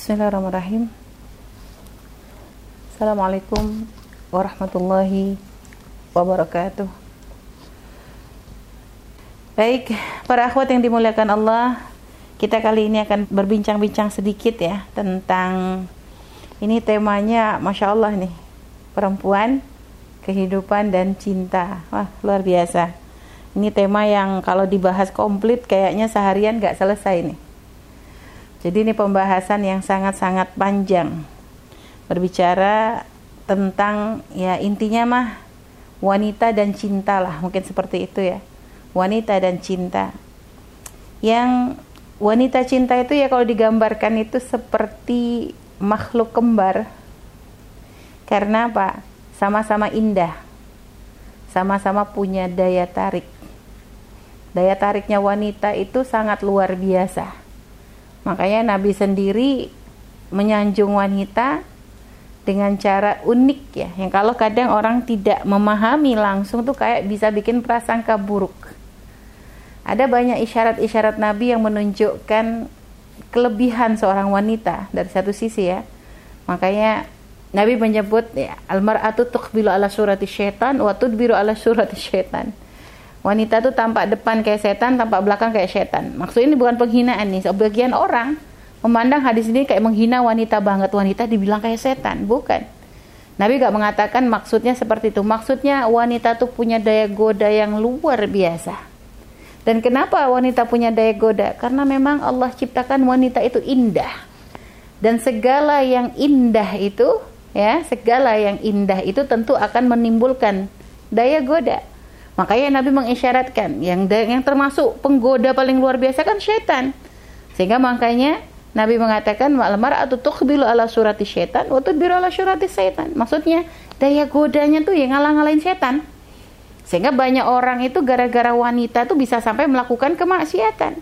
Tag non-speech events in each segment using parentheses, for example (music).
Bismillahirrahmanirrahim. Assalamualaikum warahmatullahi wabarakatuh. Baik, para akhwat yang dimuliakan Allah, kita kali ini akan berbincang-bincang sedikit ya tentang ini temanya, masya Allah nih, perempuan, kehidupan dan cinta. Wah, luar biasa. Ini tema yang kalau dibahas komplit kayaknya seharian gak selesai nih. Jadi ini pembahasan yang sangat-sangat panjang. Berbicara tentang ya intinya mah wanita dan cinta lah, mungkin seperti itu ya. Wanita dan cinta. Yang wanita cinta itu ya kalau digambarkan itu seperti makhluk kembar. Karena apa? Sama-sama indah. Sama-sama punya daya tarik. Daya tariknya wanita itu sangat luar biasa Makanya Nabi sendiri menyanjung wanita dengan cara unik ya. Yang kalau kadang orang tidak memahami langsung tuh kayak bisa bikin prasangka buruk. Ada banyak isyarat-isyarat Nabi yang menunjukkan kelebihan seorang wanita dari satu sisi ya. Makanya Nabi menyebut ya, almar'atu tuqbilu ala surati syaitan wa tudbiru ala surati syaitan wanita tuh tampak depan kayak setan, tampak belakang kayak setan. Maksudnya ini bukan penghinaan nih. Sebagian orang memandang hadis ini kayak menghina wanita banget. Wanita dibilang kayak setan, bukan. Nabi gak mengatakan maksudnya seperti itu. Maksudnya wanita tuh punya daya goda yang luar biasa. Dan kenapa wanita punya daya goda? Karena memang Allah ciptakan wanita itu indah. Dan segala yang indah itu, ya, segala yang indah itu tentu akan menimbulkan daya goda. Makanya Nabi mengisyaratkan yang yang termasuk penggoda paling luar biasa kan syaitan. Sehingga makanya Nabi mengatakan malamar atau tuqbilu ala surati syaitan wa tudbiru ala surati syaitan. Maksudnya daya godanya tuh yang ngalang-ngalain syaitan. Sehingga banyak orang itu gara-gara wanita tuh bisa sampai melakukan kemaksiatan.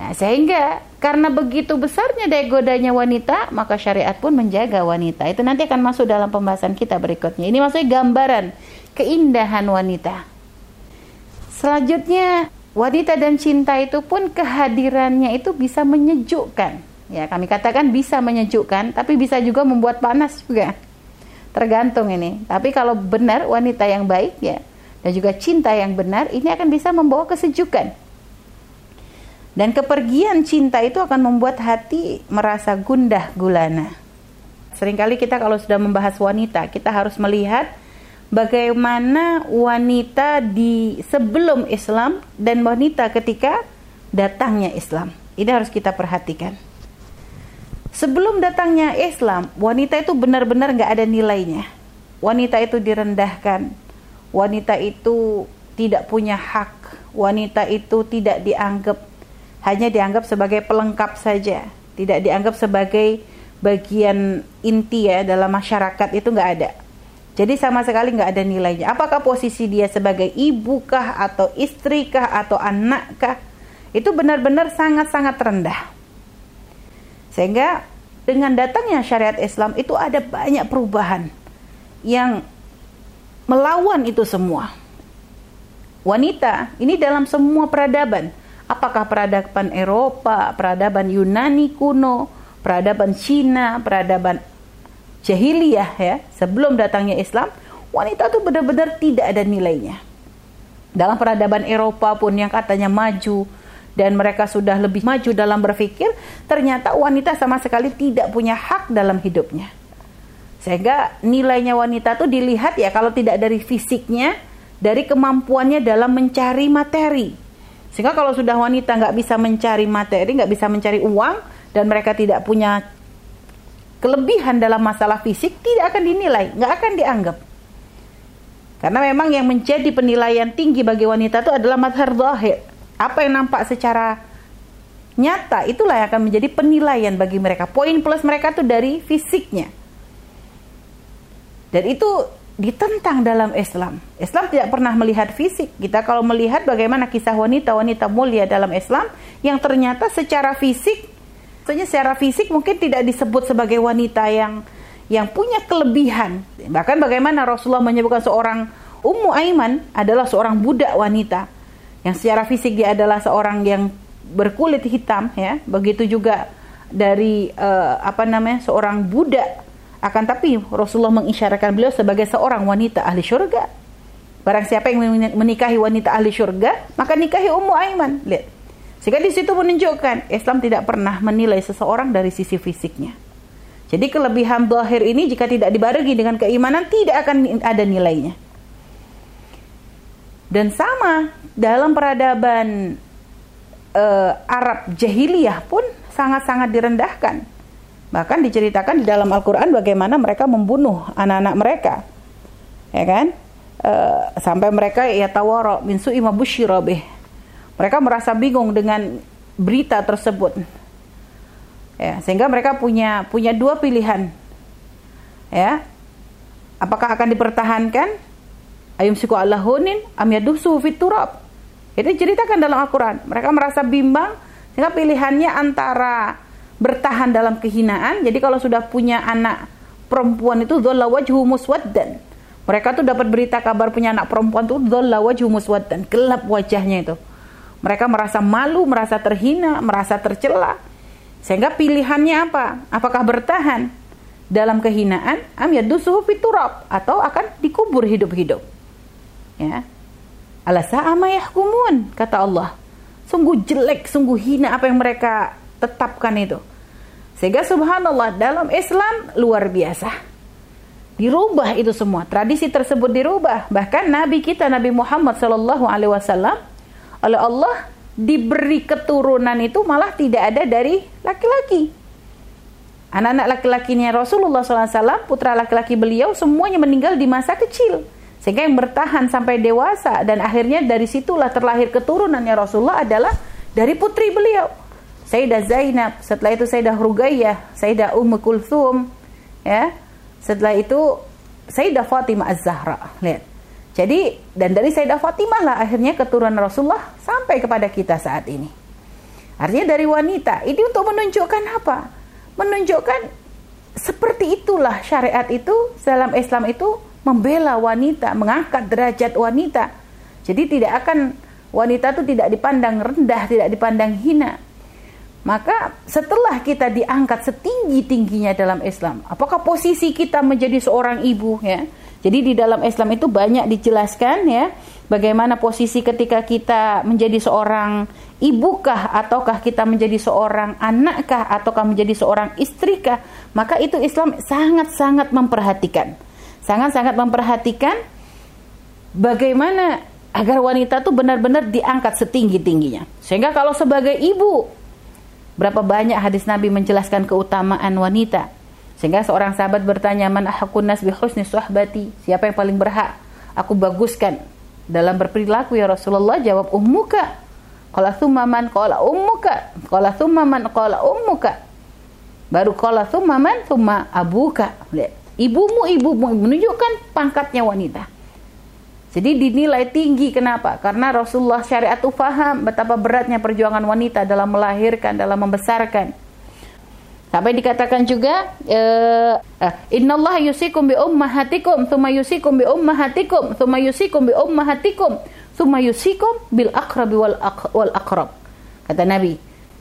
Nah, sehingga karena begitu besarnya daya godanya wanita, maka syariat pun menjaga wanita. Itu nanti akan masuk dalam pembahasan kita berikutnya. Ini maksudnya gambaran keindahan wanita. Selanjutnya, wanita dan cinta itu pun kehadirannya itu bisa menyejukkan. Ya, kami katakan bisa menyejukkan, tapi bisa juga membuat panas juga. Tergantung ini. Tapi kalau benar wanita yang baik ya, dan juga cinta yang benar, ini akan bisa membawa kesejukan. Dan kepergian cinta itu akan membuat hati merasa gundah gulana. Seringkali kita kalau sudah membahas wanita, kita harus melihat bagaimana wanita di sebelum Islam dan wanita ketika datangnya Islam. Ini harus kita perhatikan. Sebelum datangnya Islam, wanita itu benar-benar nggak ada nilainya. Wanita itu direndahkan. Wanita itu tidak punya hak. Wanita itu tidak dianggap hanya dianggap sebagai pelengkap saja, tidak dianggap sebagai bagian inti ya dalam masyarakat itu nggak ada jadi sama sekali nggak ada nilainya. Apakah posisi dia sebagai ibu kah atau istri kah atau anak kah? Itu benar-benar sangat-sangat rendah. Sehingga dengan datangnya syariat Islam itu ada banyak perubahan yang melawan itu semua. Wanita ini dalam semua peradaban, apakah peradaban Eropa, peradaban Yunani kuno, peradaban Cina, peradaban jahiliyah ya, sebelum datangnya Islam, wanita itu benar-benar tidak ada nilainya. Dalam peradaban Eropa pun yang katanya maju dan mereka sudah lebih maju dalam berpikir, ternyata wanita sama sekali tidak punya hak dalam hidupnya. Sehingga nilainya wanita itu dilihat ya kalau tidak dari fisiknya, dari kemampuannya dalam mencari materi. Sehingga kalau sudah wanita nggak bisa mencari materi, nggak bisa mencari uang, dan mereka tidak punya kelebihan dalam masalah fisik tidak akan dinilai, nggak akan dianggap. Karena memang yang menjadi penilaian tinggi bagi wanita itu adalah madhar zahir. Apa yang nampak secara nyata itulah yang akan menjadi penilaian bagi mereka. Poin plus mereka itu dari fisiknya. Dan itu ditentang dalam Islam. Islam tidak pernah melihat fisik. Kita kalau melihat bagaimana kisah wanita-wanita mulia dalam Islam yang ternyata secara fisik Maksudnya secara fisik mungkin tidak disebut sebagai wanita yang yang punya kelebihan. Bahkan bagaimana Rasulullah menyebutkan seorang Ummu Aiman adalah seorang budak wanita. Yang secara fisik dia adalah seorang yang berkulit hitam ya. Begitu juga dari uh, apa namanya seorang budak. Akan tapi Rasulullah mengisyaratkan beliau sebagai seorang wanita ahli syurga. Barang siapa yang menikahi wanita ahli syurga maka nikahi Ummu Aiman. Lihat sehingga di situ menunjukkan Islam tidak pernah menilai seseorang dari sisi fisiknya jadi kelebihan zahir ini jika tidak dibarengi dengan keimanan tidak akan ada nilainya dan sama dalam peradaban uh, Arab jahiliyah pun sangat-sangat direndahkan. Bahkan diceritakan di dalam Al-Quran bagaimana mereka membunuh anak-anak mereka. Ya kan? Uh, sampai mereka ya tawara min su'i Mereka merasa bingung dengan berita tersebut. Ya, sehingga mereka punya punya dua pilihan. Ya. Apakah akan dipertahankan ayum siku allahunin am yadusu fit turab. Itu ceritakan dalam Al-Quran. Mereka merasa bimbang sehingga pilihannya antara bertahan dalam kehinaan. Jadi kalau sudah punya anak perempuan itu dhalla wajhu muswaddan. Mereka tuh dapat berita kabar punya anak perempuan tuh dhalla wajhu muswaddan, gelap wajahnya itu. Mereka merasa malu, merasa terhina, merasa tercela. Sehingga pilihannya apa? Apakah bertahan dalam kehinaan am yadusuhu fiturab atau akan dikubur hidup-hidup? Ya. Ala sa'ama yahkumun kata Allah. Sungguh jelek, sungguh hina apa yang mereka tetapkan itu. Sehingga subhanallah dalam Islam luar biasa. Dirubah itu semua. Tradisi tersebut dirubah. Bahkan Nabi kita Nabi Muhammad sallallahu alaihi wasallam oleh Allah diberi keturunan itu malah tidak ada dari laki-laki. Anak-anak laki-lakinya Rasulullah SAW, putra laki-laki beliau semuanya meninggal di masa kecil. Sehingga yang bertahan sampai dewasa dan akhirnya dari situlah terlahir keturunannya Rasulullah adalah dari putri beliau. Sayyidah Zainab, setelah itu Sayyidah Rugayyah, Sayyidah Ummu Kulthum, ya. Setelah itu Sayyidah Fatimah Az-Zahra. Lihat. Jadi dan dari Sayyidah Fatimah lah akhirnya keturunan Rasulullah sampai kepada kita saat ini. Artinya dari wanita. Ini untuk menunjukkan apa? Menunjukkan seperti itulah syariat itu dalam Islam itu membela wanita, mengangkat derajat wanita. Jadi tidak akan wanita itu tidak dipandang rendah, tidak dipandang hina. Maka setelah kita diangkat setinggi-tingginya dalam Islam, apakah posisi kita menjadi seorang ibu ya? Jadi di dalam Islam itu banyak dijelaskan ya, bagaimana posisi ketika kita menjadi seorang ibukah ataukah kita menjadi seorang anakkah ataukah menjadi seorang istrikah? Maka itu Islam sangat-sangat memperhatikan sangat-sangat memperhatikan bagaimana agar wanita itu benar-benar diangkat setinggi-tingginya. Sehingga kalau sebagai ibu, berapa banyak hadis Nabi menjelaskan keutamaan wanita. Sehingga seorang sahabat bertanya, "Man ahakun nas bi husni suhbati?" Siapa yang paling berhak aku baguskan dalam berperilaku ya Rasulullah? Jawab ummuka. Qala thumma man qala ummuka. Qala thumma man qala ummuka. Baru qala thumma man thumma abuka. Lihat ibumu ibumu menunjukkan pangkatnya wanita jadi dinilai tinggi kenapa karena Rasulullah syariat itu faham betapa beratnya perjuangan wanita dalam melahirkan dalam membesarkan sampai dikatakan juga eh, eh, innallaha yusikum bi ummahatikum thumma yusikum bi ummahatikum thumma yusikum bi ummahatikum thumma yusikum bil aqrabi wal, wal aqrab kata Nabi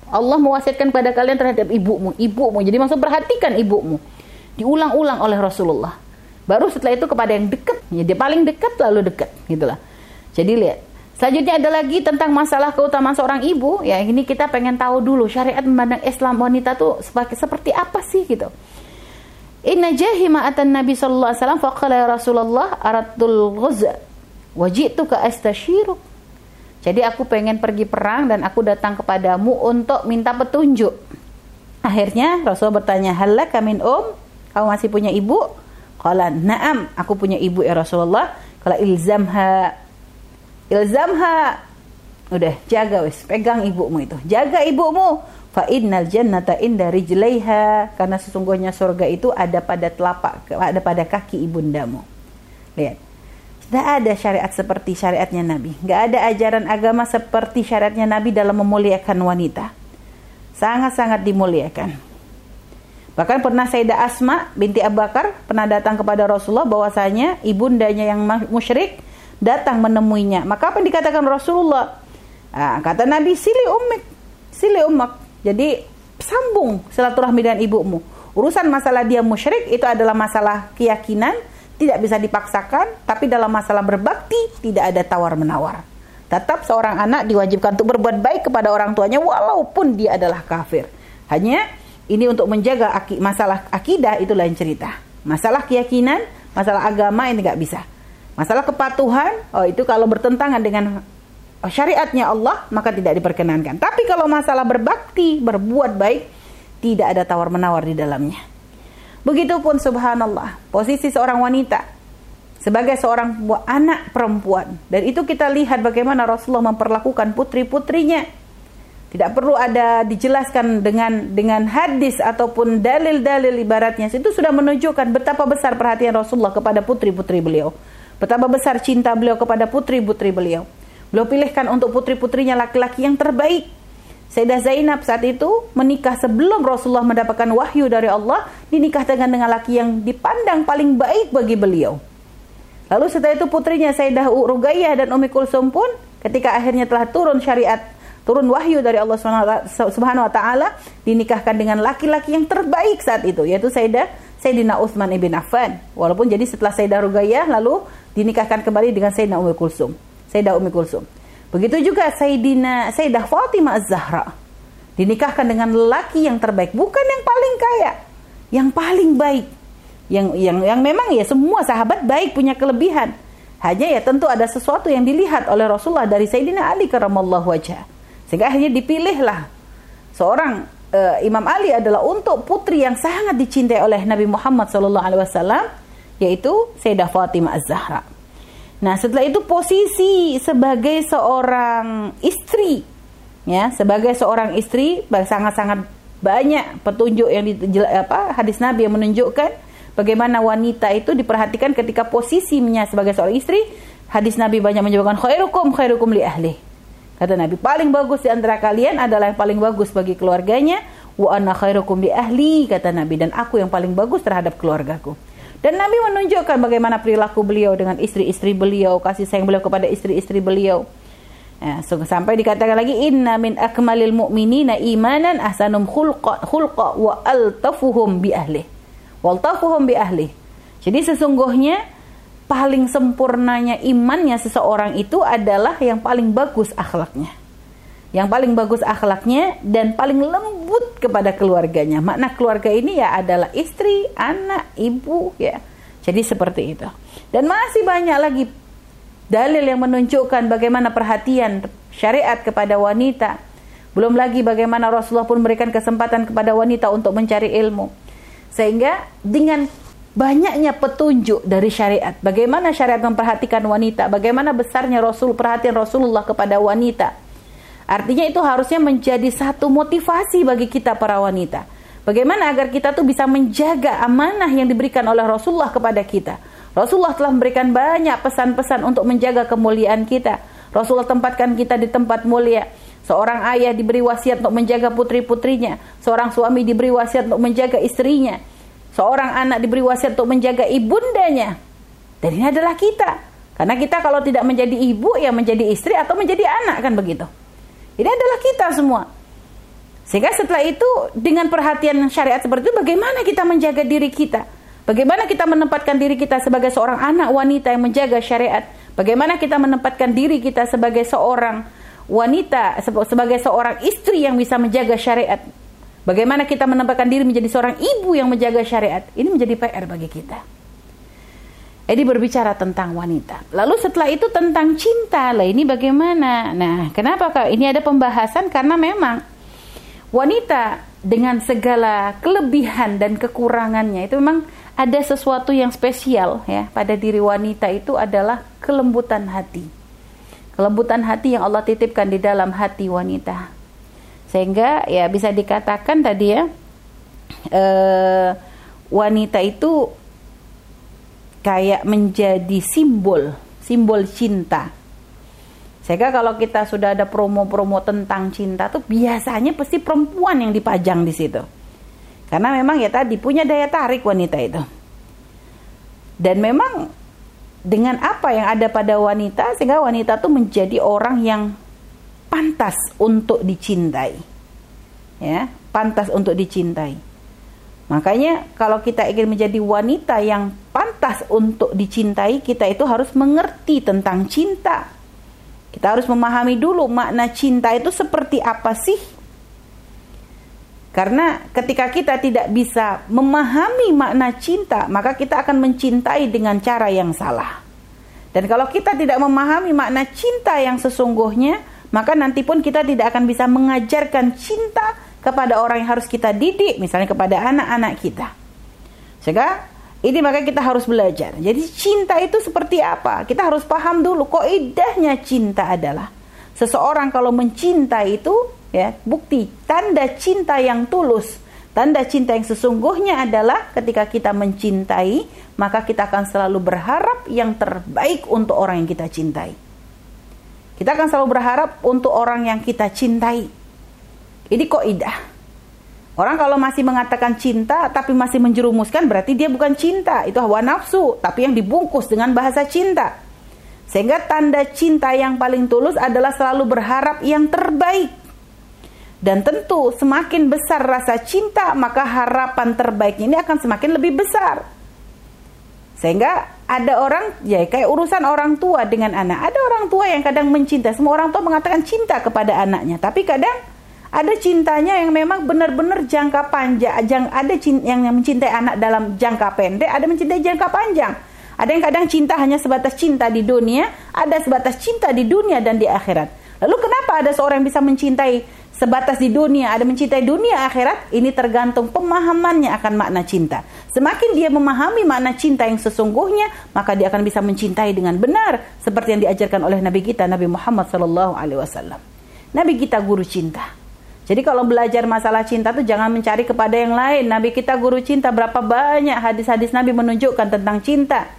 Allah mewasiatkan kepada kalian terhadap ibumu ibumu jadi maksud perhatikan ibumu diulang-ulang oleh Rasulullah. Baru setelah itu kepada yang dekat, ya dia paling dekat lalu dekat, gitulah. Jadi lihat. Selanjutnya ada lagi tentang masalah keutamaan seorang ibu. Ya ini kita pengen tahu dulu syariat memandang Islam wanita tuh seperti seperti apa sih gitu. Inna jahima atan Nabi sallallahu alaihi wasallam faqala ya Rasulullah aratul ghuzza wajitu ka astashiruk. Jadi aku pengen pergi perang dan aku datang kepadamu untuk minta petunjuk. Akhirnya Rasul bertanya, "Halaka min um?" Kamu masih punya ibu? Qala na'am, aku punya ibu ya Rasulullah. Kalau ilzamha ilzamha udah jaga wis, pegang ibumu itu. Jaga ibumu. Fa innal jannata inda rijlaiha karena sesungguhnya surga itu ada pada telapak ada pada kaki ibundamu. Lihat. Tidak ada syariat seperti syariatnya Nabi. Tidak ada ajaran agama seperti syariatnya Nabi dalam memuliakan wanita. Sangat-sangat dimuliakan. Bahkan pernah Sayyidah Asma binti Abu Bakar pernah datang kepada Rasulullah bahwasanya ibundanya yang musyrik datang menemuinya. Maka apa yang dikatakan Rasulullah? Nah, kata Nabi, sili ummik, sili ummak. Jadi sambung silaturahmi dengan ibumu. Urusan masalah dia musyrik itu adalah masalah keyakinan, tidak bisa dipaksakan, tapi dalam masalah berbakti tidak ada tawar-menawar. Tetap seorang anak diwajibkan untuk berbuat baik kepada orang tuanya walaupun dia adalah kafir. Hanya ini untuk menjaga masalah akidah itu lain cerita. Masalah keyakinan, masalah agama ini nggak bisa. Masalah kepatuhan, oh itu kalau bertentangan dengan syariatnya Allah maka tidak diperkenankan. Tapi kalau masalah berbakti, berbuat baik, tidak ada tawar-menawar di dalamnya. Begitupun subhanallah, posisi seorang wanita sebagai seorang anak perempuan. Dan itu kita lihat bagaimana Rasulullah memperlakukan putri-putrinya. Tidak perlu ada dijelaskan dengan dengan hadis ataupun dalil-dalil ibaratnya. Itu sudah menunjukkan betapa besar perhatian Rasulullah kepada putri-putri beliau. Betapa besar cinta beliau kepada putri-putri beliau. Beliau pilihkan untuk putri-putrinya laki-laki yang terbaik. Sayyidah Zainab saat itu menikah sebelum Rasulullah mendapatkan wahyu dari Allah, dinikah dengan dengan laki yang dipandang paling baik bagi beliau. Lalu setelah itu putrinya Sayyidah Rugayyah dan Umi Kulsum pun ketika akhirnya telah turun syariat, turun wahyu dari Allah Subhanahu wa taala, dinikahkan dengan laki-laki yang terbaik saat itu yaitu Sayyidah Sayyidina Utsman ibn Affan. Walaupun jadi setelah Sayyidah Rugayyah lalu dinikahkan kembali dengan Sayyidina Umi Kulsum. Sayyidah Umi Kulsum. Begitu juga Sayyidina Sayyidah Fatimah Az-Zahra. Dinikahkan dengan lelaki yang terbaik, bukan yang paling kaya, yang paling baik. Yang yang yang memang ya semua sahabat baik punya kelebihan. Hanya ya tentu ada sesuatu yang dilihat oleh Rasulullah dari Sayyidina Ali karramallahu wajah. Sehingga akhirnya dipilihlah seorang uh, Imam Ali adalah untuk putri yang sangat dicintai oleh Nabi Muhammad SAW yaitu Sayyidah Fatimah Az-Zahra. Nah, setelah itu posisi sebagai seorang istri ya, sebagai seorang istri sangat-sangat banyak petunjuk yang di, apa hadis Nabi yang menunjukkan bagaimana wanita itu diperhatikan ketika posisinya sebagai seorang istri. Hadis Nabi banyak menyebutkan khairukum khairukum li ahli. Kata Nabi, paling bagus di antara kalian adalah yang paling bagus bagi keluarganya. Wa ana khairukum li ahli, kata Nabi. Dan aku yang paling bagus terhadap keluargaku. Dan Nabi menunjukkan bagaimana perilaku beliau dengan istri-istri beliau, kasih sayang beliau kepada istri-istri beliau. Ya, so, sampai dikatakan lagi inna min akmalil mu'minina imanan ahsanum khulqa khulqa wa altafuhum bi ahli. Waltafuhum bi ahli. Jadi sesungguhnya paling sempurnanya imannya seseorang itu adalah yang paling bagus akhlaknya yang paling bagus akhlaknya dan paling lembut kepada keluarganya. Makna keluarga ini ya adalah istri, anak, ibu ya. Jadi seperti itu. Dan masih banyak lagi dalil yang menunjukkan bagaimana perhatian syariat kepada wanita. Belum lagi bagaimana Rasulullah pun memberikan kesempatan kepada wanita untuk mencari ilmu. Sehingga dengan banyaknya petunjuk dari syariat, bagaimana syariat memperhatikan wanita, bagaimana besarnya Rasul perhatian Rasulullah kepada wanita Artinya itu harusnya menjadi satu motivasi bagi kita para wanita. Bagaimana agar kita tuh bisa menjaga amanah yang diberikan oleh Rasulullah kepada kita. Rasulullah telah memberikan banyak pesan-pesan untuk menjaga kemuliaan kita. Rasulullah tempatkan kita di tempat mulia. Seorang ayah diberi wasiat untuk menjaga putri-putrinya. Seorang suami diberi wasiat untuk menjaga istrinya. Seorang anak diberi wasiat untuk menjaga ibundanya. Dan ini adalah kita. Karena kita kalau tidak menjadi ibu, ya menjadi istri atau menjadi anak kan begitu. Ini adalah kita semua. Sehingga setelah itu dengan perhatian syariat seperti itu bagaimana kita menjaga diri kita? Bagaimana kita menempatkan diri kita sebagai seorang anak wanita yang menjaga syariat? Bagaimana kita menempatkan diri kita sebagai seorang wanita sebagai seorang istri yang bisa menjaga syariat? Bagaimana kita menempatkan diri menjadi seorang ibu yang menjaga syariat? Ini menjadi PR bagi kita. Jadi berbicara tentang wanita. Lalu setelah itu tentang cinta. Lah ini bagaimana? Nah, kenapa Kak? Ini ada pembahasan karena memang wanita dengan segala kelebihan dan kekurangannya itu memang ada sesuatu yang spesial ya pada diri wanita itu adalah kelembutan hati. Kelembutan hati yang Allah titipkan di dalam hati wanita. Sehingga ya bisa dikatakan tadi ya eh, wanita itu kayak menjadi simbol, simbol cinta. Sehingga kalau kita sudah ada promo-promo tentang cinta tuh biasanya pasti perempuan yang dipajang di situ. Karena memang ya tadi punya daya tarik wanita itu. Dan memang dengan apa yang ada pada wanita sehingga wanita tuh menjadi orang yang pantas untuk dicintai. Ya, pantas untuk dicintai. Makanya kalau kita ingin menjadi wanita yang pantas untuk dicintai, kita itu harus mengerti tentang cinta. Kita harus memahami dulu makna cinta itu seperti apa sih? Karena ketika kita tidak bisa memahami makna cinta, maka kita akan mencintai dengan cara yang salah. Dan kalau kita tidak memahami makna cinta yang sesungguhnya, maka nanti pun kita tidak akan bisa mengajarkan cinta kepada orang yang harus kita didik, misalnya kepada anak-anak kita. Sehingga ini maka kita harus belajar. Jadi cinta itu seperti apa? Kita harus paham dulu. Kok idahnya cinta adalah seseorang kalau mencinta itu ya bukti tanda cinta yang tulus tanda cinta yang sesungguhnya adalah ketika kita mencintai maka kita akan selalu berharap yang terbaik untuk orang yang kita cintai kita akan selalu berharap untuk orang yang kita cintai. Ini kok idah orang kalau masih mengatakan cinta tapi masih menjerumuskan berarti dia bukan cinta. Itu hawa nafsu tapi yang dibungkus dengan bahasa cinta. Sehingga tanda cinta yang paling tulus adalah selalu berharap yang terbaik. Dan tentu semakin besar rasa cinta, maka harapan terbaiknya ini akan semakin lebih besar. Sehingga ada orang, ya kayak urusan orang tua dengan anak. Ada orang tua yang kadang mencinta. Semua orang tua mengatakan cinta kepada anaknya. Tapi kadang ada cintanya yang memang benar-benar jangka panjang. Ada yang mencintai anak dalam jangka pendek, ada mencintai jangka panjang. Ada yang kadang cinta hanya sebatas cinta di dunia, ada sebatas cinta di dunia dan di akhirat. Lalu kenapa ada seorang yang bisa mencintai sebatas di dunia, ada mencintai dunia akhirat, ini tergantung pemahamannya akan makna cinta. Semakin dia memahami makna cinta yang sesungguhnya, maka dia akan bisa mencintai dengan benar seperti yang diajarkan oleh Nabi kita Nabi Muhammad sallallahu alaihi wasallam. Nabi kita guru cinta. Jadi kalau belajar masalah cinta tuh jangan mencari kepada yang lain. Nabi kita guru cinta berapa banyak hadis-hadis Nabi menunjukkan tentang cinta.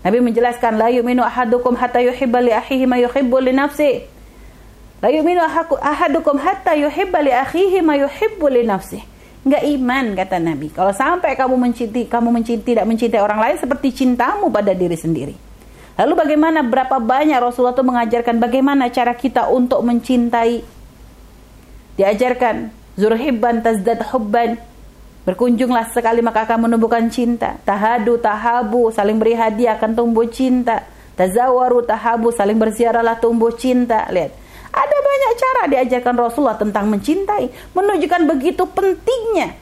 Nabi menjelaskan la yu'minu ahadukum hatta yuhibba li akhihi ma yuhibbu li nafsihi. La yu'minu ahadukum hatta yuhibba li akhihi ma yuhibbu li nafsihi. Enggak iman kata Nabi. Kalau sampai kamu mencintai kamu mencintai tidak mencintai orang lain seperti cintamu pada diri sendiri. Lalu bagaimana berapa banyak Rasulullah itu mengajarkan bagaimana cara kita untuk mencintai? Diajarkan zurhibban tazdad hubban. Berkunjunglah sekali maka akan menumbuhkan cinta. Tahadu tahabu saling beri hadiah akan tumbuh cinta. Tazawaru tahabu saling berziarahlah tumbuh cinta. Lihat ada banyak cara diajarkan Rasulullah tentang mencintai, menunjukkan begitu pentingnya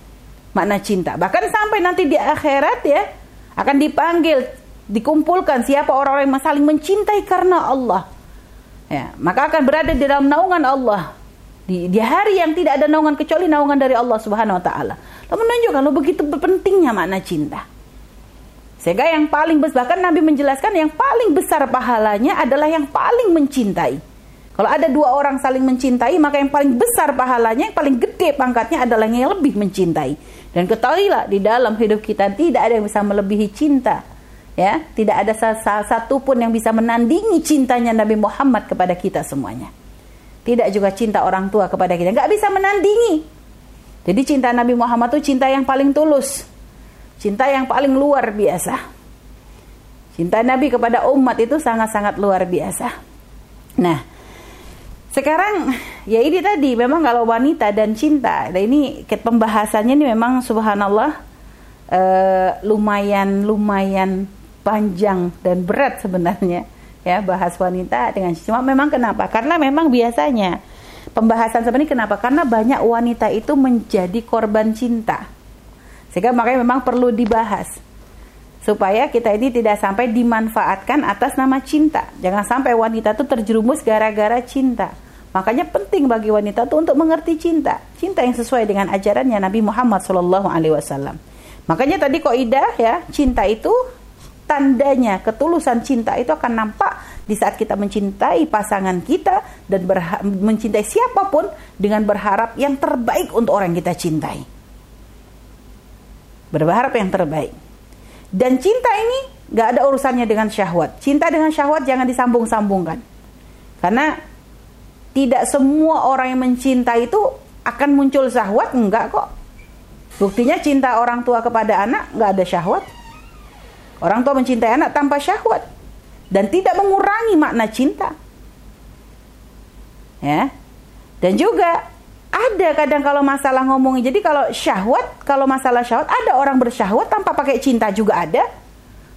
makna cinta. Bahkan sampai nanti di akhirat ya akan dipanggil, dikumpulkan siapa orang-orang yang saling mencintai karena Allah. Ya, maka akan berada di dalam naungan Allah. Di, di hari yang tidak ada naungan kecuali naungan dari Allah Subhanahu wa taala. Lalu menunjukkan lo begitu pentingnya makna cinta. Sehingga yang paling besar bahkan Nabi menjelaskan yang paling besar pahalanya adalah yang paling mencintai. Kalau ada dua orang saling mencintai, maka yang paling besar pahalanya, yang paling gede pangkatnya adalah yang lebih mencintai. Dan ketahuilah di dalam hidup kita tidak ada yang bisa melebihi cinta. Ya, tidak ada satu pun yang bisa menandingi cintanya Nabi Muhammad kepada kita semuanya. Tidak juga cinta orang tua kepada kita, nggak bisa menandingi. Jadi cinta Nabi Muhammad itu cinta yang paling tulus, cinta yang paling luar biasa. Cinta Nabi kepada umat itu sangat-sangat luar biasa. Nah, sekarang ya ini tadi memang kalau wanita dan cinta, nah ini pembahasannya ini memang subhanallah uh, lumayan lumayan panjang dan berat sebenarnya ya bahas wanita dengan cuma memang kenapa? Karena memang biasanya pembahasan ini kenapa? Karena banyak wanita itu menjadi korban cinta. Sehingga makanya memang perlu dibahas supaya kita ini tidak sampai dimanfaatkan atas nama cinta. Jangan sampai wanita itu terjerumus gara-gara cinta. Makanya penting bagi wanita itu untuk mengerti cinta, cinta yang sesuai dengan ajarannya Nabi Muhammad Wasallam. Makanya tadi kok idah ya, cinta itu tandanya ketulusan cinta itu akan nampak di saat kita mencintai pasangan kita dan mencintai siapa pun dengan berharap yang terbaik untuk orang yang kita cintai. Berharap yang terbaik. Dan cinta ini gak ada urusannya dengan syahwat. Cinta dengan syahwat jangan disambung-sambungkan. Karena tidak semua orang yang mencinta itu akan muncul syahwat, enggak kok. Buktinya cinta orang tua kepada anak nggak ada syahwat. Orang tua mencintai anak tanpa syahwat dan tidak mengurangi makna cinta. Ya. Dan juga ada kadang kalau masalah ngomongin. Jadi kalau syahwat, kalau masalah syahwat ada orang bersyahwat tanpa pakai cinta juga ada.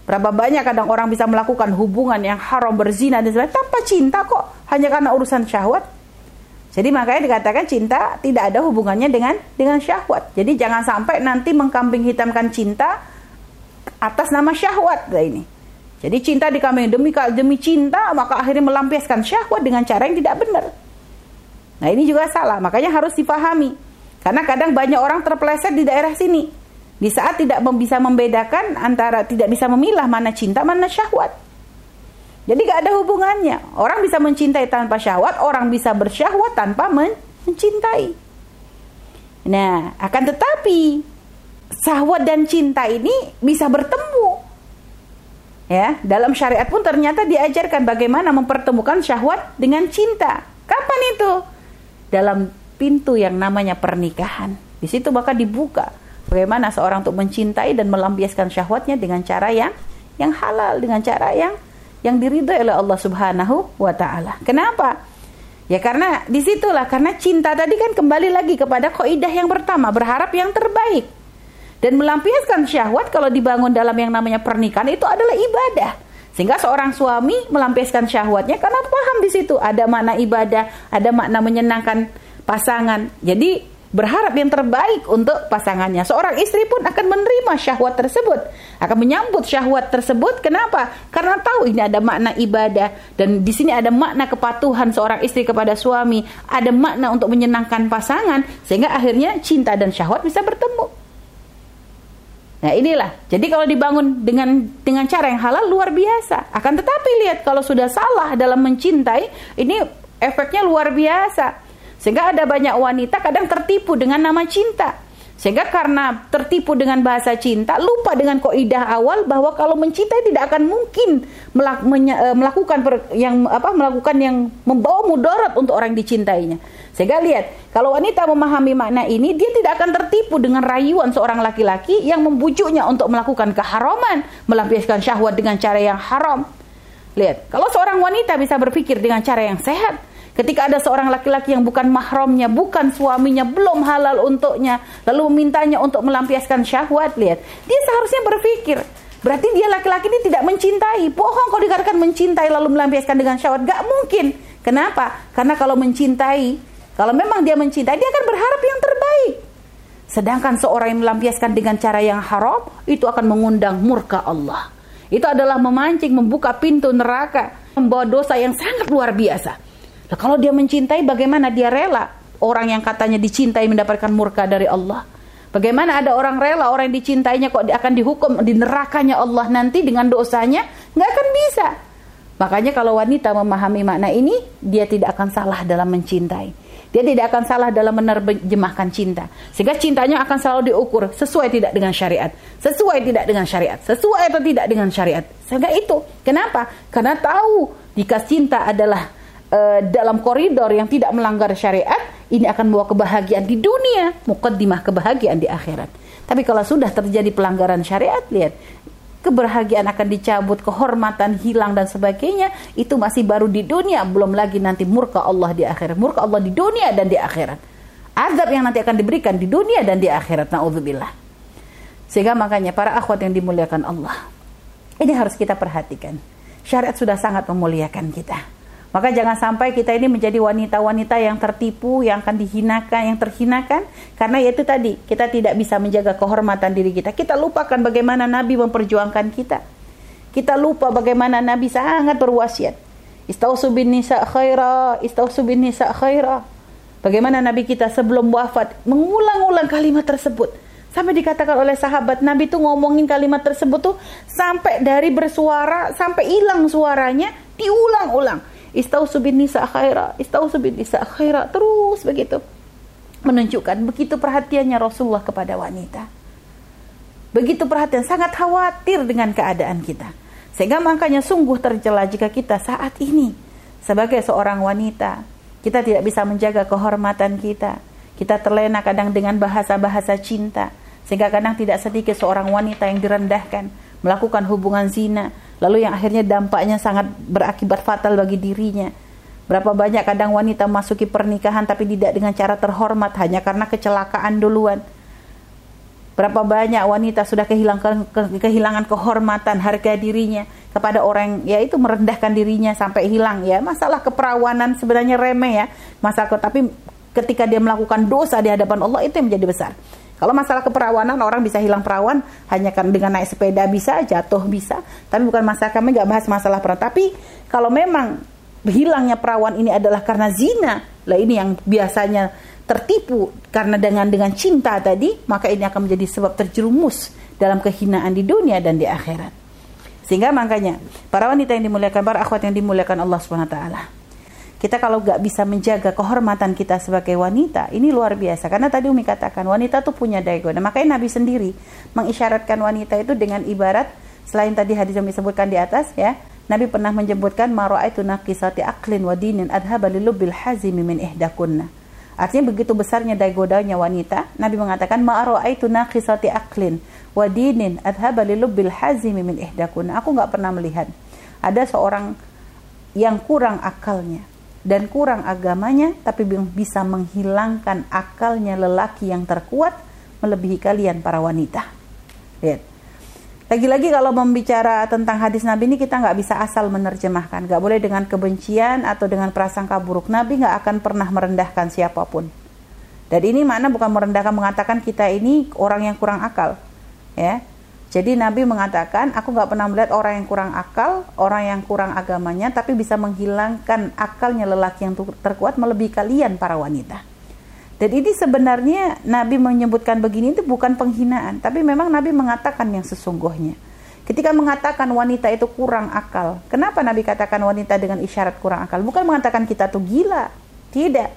Berapa banyak kadang orang bisa melakukan hubungan yang haram berzina dan sebagainya tanpa cinta kok, hanya karena urusan syahwat. Jadi makanya dikatakan cinta tidak ada hubungannya dengan dengan syahwat. Jadi jangan sampai nanti mengkambing hitamkan cinta atas nama syahwat nah ini. Jadi cinta dikambing demi demi cinta maka akhirnya melampiaskan syahwat dengan cara yang tidak benar. Nah ini juga salah, makanya harus dipahami. Karena kadang banyak orang terpeleset di daerah sini. Di saat tidak bisa membedakan antara tidak bisa memilah mana cinta, mana syahwat. Jadi gak ada hubungannya. Orang bisa mencintai tanpa syahwat, orang bisa bersyahwat tanpa men mencintai. Nah, akan tetapi syahwat dan cinta ini bisa bertemu. Ya, dalam syariat pun ternyata diajarkan bagaimana mempertemukan syahwat dengan cinta. Kapan itu? dalam pintu yang namanya pernikahan. Di situ maka dibuka bagaimana seorang untuk mencintai dan melampiaskan syahwatnya dengan cara yang yang halal, dengan cara yang yang diridhai oleh Allah Subhanahu wa taala. Kenapa? Ya karena di situlah karena cinta tadi kan kembali lagi kepada kaidah yang pertama berharap yang terbaik dan melampiaskan syahwat kalau dibangun dalam yang namanya pernikahan itu adalah ibadah. Sehingga seorang suami melampiaskan syahwatnya karena paham di situ ada makna ibadah, ada makna menyenangkan pasangan. Jadi berharap yang terbaik untuk pasangannya. Seorang istri pun akan menerima syahwat tersebut, akan menyambut syahwat tersebut. Kenapa? Karena tahu ini ada makna ibadah dan di sini ada makna kepatuhan seorang istri kepada suami, ada makna untuk menyenangkan pasangan sehingga akhirnya cinta dan syahwat bisa bertemu. Nah inilah, jadi kalau dibangun dengan dengan cara yang halal luar biasa. Akan tetapi lihat kalau sudah salah dalam mencintai, ini efeknya luar biasa. Sehingga ada banyak wanita kadang tertipu dengan nama cinta. Sehingga karena tertipu dengan bahasa cinta, lupa dengan koidah awal bahwa kalau mencintai tidak akan mungkin e, melakukan yang apa melakukan yang membawa mudarat untuk orang dicintainya. Sehingga lihat, kalau wanita memahami makna ini, dia tidak akan tertipu dengan rayuan seorang laki-laki yang membujuknya untuk melakukan keharaman, melampiaskan syahwat dengan cara yang haram. Lihat, kalau seorang wanita bisa berpikir dengan cara yang sehat, Ketika ada seorang laki-laki yang bukan mahramnya, bukan suaminya, belum halal untuknya, lalu memintanya untuk melampiaskan syahwat, lihat. Dia seharusnya berpikir, berarti dia laki-laki ini tidak mencintai. Bohong kalau dikatakan mencintai lalu melampiaskan dengan syahwat. Gak mungkin. Kenapa? Karena kalau mencintai, kalau memang dia mencintai, dia akan berharap yang terbaik. Sedangkan seorang yang melampiaskan dengan cara yang haram, itu akan mengundang murka Allah. Itu adalah memancing, membuka pintu neraka, membawa dosa yang sangat luar biasa. Nah, kalau dia mencintai bagaimana dia rela orang yang katanya dicintai mendapatkan murka dari Allah? Bagaimana ada orang rela orang yang dicintainya kok akan dihukum di nerakanya Allah nanti dengan dosanya? Nggak akan bisa. Makanya kalau wanita memahami makna ini, dia tidak akan salah dalam mencintai. Dia tidak akan salah dalam menerjemahkan cinta. Sehingga cintanya akan selalu diukur sesuai tidak dengan syariat. Sesuai tidak dengan syariat. Sesuai atau tidak dengan syariat. Sehingga itu. Kenapa? Karena tahu jika cinta adalah uh, dalam koridor yang tidak melanggar syariat, ini akan membawa kebahagiaan di dunia, mukaddimah kebahagiaan di akhirat. Tapi kalau sudah terjadi pelanggaran syariat, lihat, akan dicabut, kehormatan hilang dan sebagainya, itu masih baru di dunia, belum lagi nanti murka Allah di akhirat. Murka Allah di dunia dan di akhirat. Azab yang nanti akan diberikan di dunia dan di akhirat. Na'udzubillah. Sehingga makanya para akhwat yang dimuliakan Allah. Ini harus kita perhatikan. Syariat sudah sangat memuliakan kita maka jangan sampai kita ini menjadi wanita-wanita yang tertipu, yang akan dihinakan, yang terhinakan. Karena itu tadi, kita tidak bisa menjaga kehormatan diri kita. Kita lupakan bagaimana Nabi memperjuangkan kita. Kita lupa bagaimana Nabi sangat berwasiat. Istausu bin nisa khaira, istausu bin nisa khaira. Bagaimana Nabi kita sebelum wafat mengulang-ulang kalimat tersebut. Sampai dikatakan oleh sahabat Nabi itu ngomongin kalimat tersebut tuh sampai dari bersuara sampai hilang suaranya diulang-ulang Istausu bin nisa khaira, istausu bin nisa khaira, terus begitu. Menunjukkan begitu perhatiannya Rasulullah kepada wanita. Begitu perhatian, sangat khawatir dengan keadaan kita. Sehingga makanya sungguh tercela jika kita saat ini sebagai seorang wanita, kita tidak bisa menjaga kehormatan kita. Kita terlena kadang dengan bahasa-bahasa cinta. Sehingga kadang tidak sedikit seorang wanita yang direndahkan, melakukan hubungan zina, lalu yang akhirnya dampaknya sangat berakibat fatal bagi dirinya. Berapa banyak kadang wanita masuki pernikahan tapi tidak dengan cara terhormat hanya karena kecelakaan duluan. Berapa banyak wanita sudah kehilangan kehilangan kehormatan harga dirinya kepada orang ya itu merendahkan dirinya sampai hilang ya. Masalah keperawanan sebenarnya remeh ya. Masalah tapi ketika dia melakukan dosa di hadapan Allah itu yang menjadi besar. Kalau masalah keperawanan orang bisa hilang perawan hanya kan dengan naik sepeda bisa, jatuh bisa. Tapi bukan masalah kami nggak bahas masalah perawan. Tapi kalau memang hilangnya perawan ini adalah karena zina, lah ini yang biasanya tertipu karena dengan dengan cinta tadi, maka ini akan menjadi sebab terjerumus dalam kehinaan di dunia dan di akhirat. Sehingga makanya para wanita yang dimuliakan, para akhwat yang dimuliakan Allah Subhanahu wa taala kita kalau nggak bisa menjaga kehormatan kita sebagai wanita, ini luar biasa. Karena tadi Umi katakan wanita tuh punya daya goda. Makanya Nabi sendiri mengisyaratkan wanita itu dengan ibarat selain tadi hadis yang disebutkan di atas ya. Nabi pernah menyebutkan mara'aitu naqisati aqlin wa dinin adhaba lilubil hazimi min ihdakunna. Artinya begitu besarnya daya godanya wanita, Nabi mengatakan ma'ra'aitu naqisati aqlin wa dinin adhaba lilubil hazimi min ihdakunna. Aku nggak pernah melihat ada seorang yang kurang akalnya dan kurang agamanya tapi bisa menghilangkan akalnya lelaki yang terkuat melebihi kalian para wanita. Lihat. Lagi-lagi kalau membicara tentang hadis Nabi ini kita nggak bisa asal menerjemahkan. Nggak boleh dengan kebencian atau dengan prasangka buruk. Nabi nggak akan pernah merendahkan siapa pun. Dan ini mana bukan merendahkan mengatakan kita ini orang yang kurang akal. Ya, jadi Nabi mengatakan, aku nggak pernah melihat orang yang kurang akal, orang yang kurang agamanya, tapi bisa menghilangkan akalnya lelaki yang terkuat melebihi kalian para wanita. Dan ini sebenarnya Nabi menyebutkan begini itu bukan penghinaan, tapi memang Nabi mengatakan yang sesungguhnya. Ketika mengatakan wanita itu kurang akal, kenapa Nabi katakan wanita dengan isyarat kurang akal? Bukan mengatakan kita tuh gila, tidak.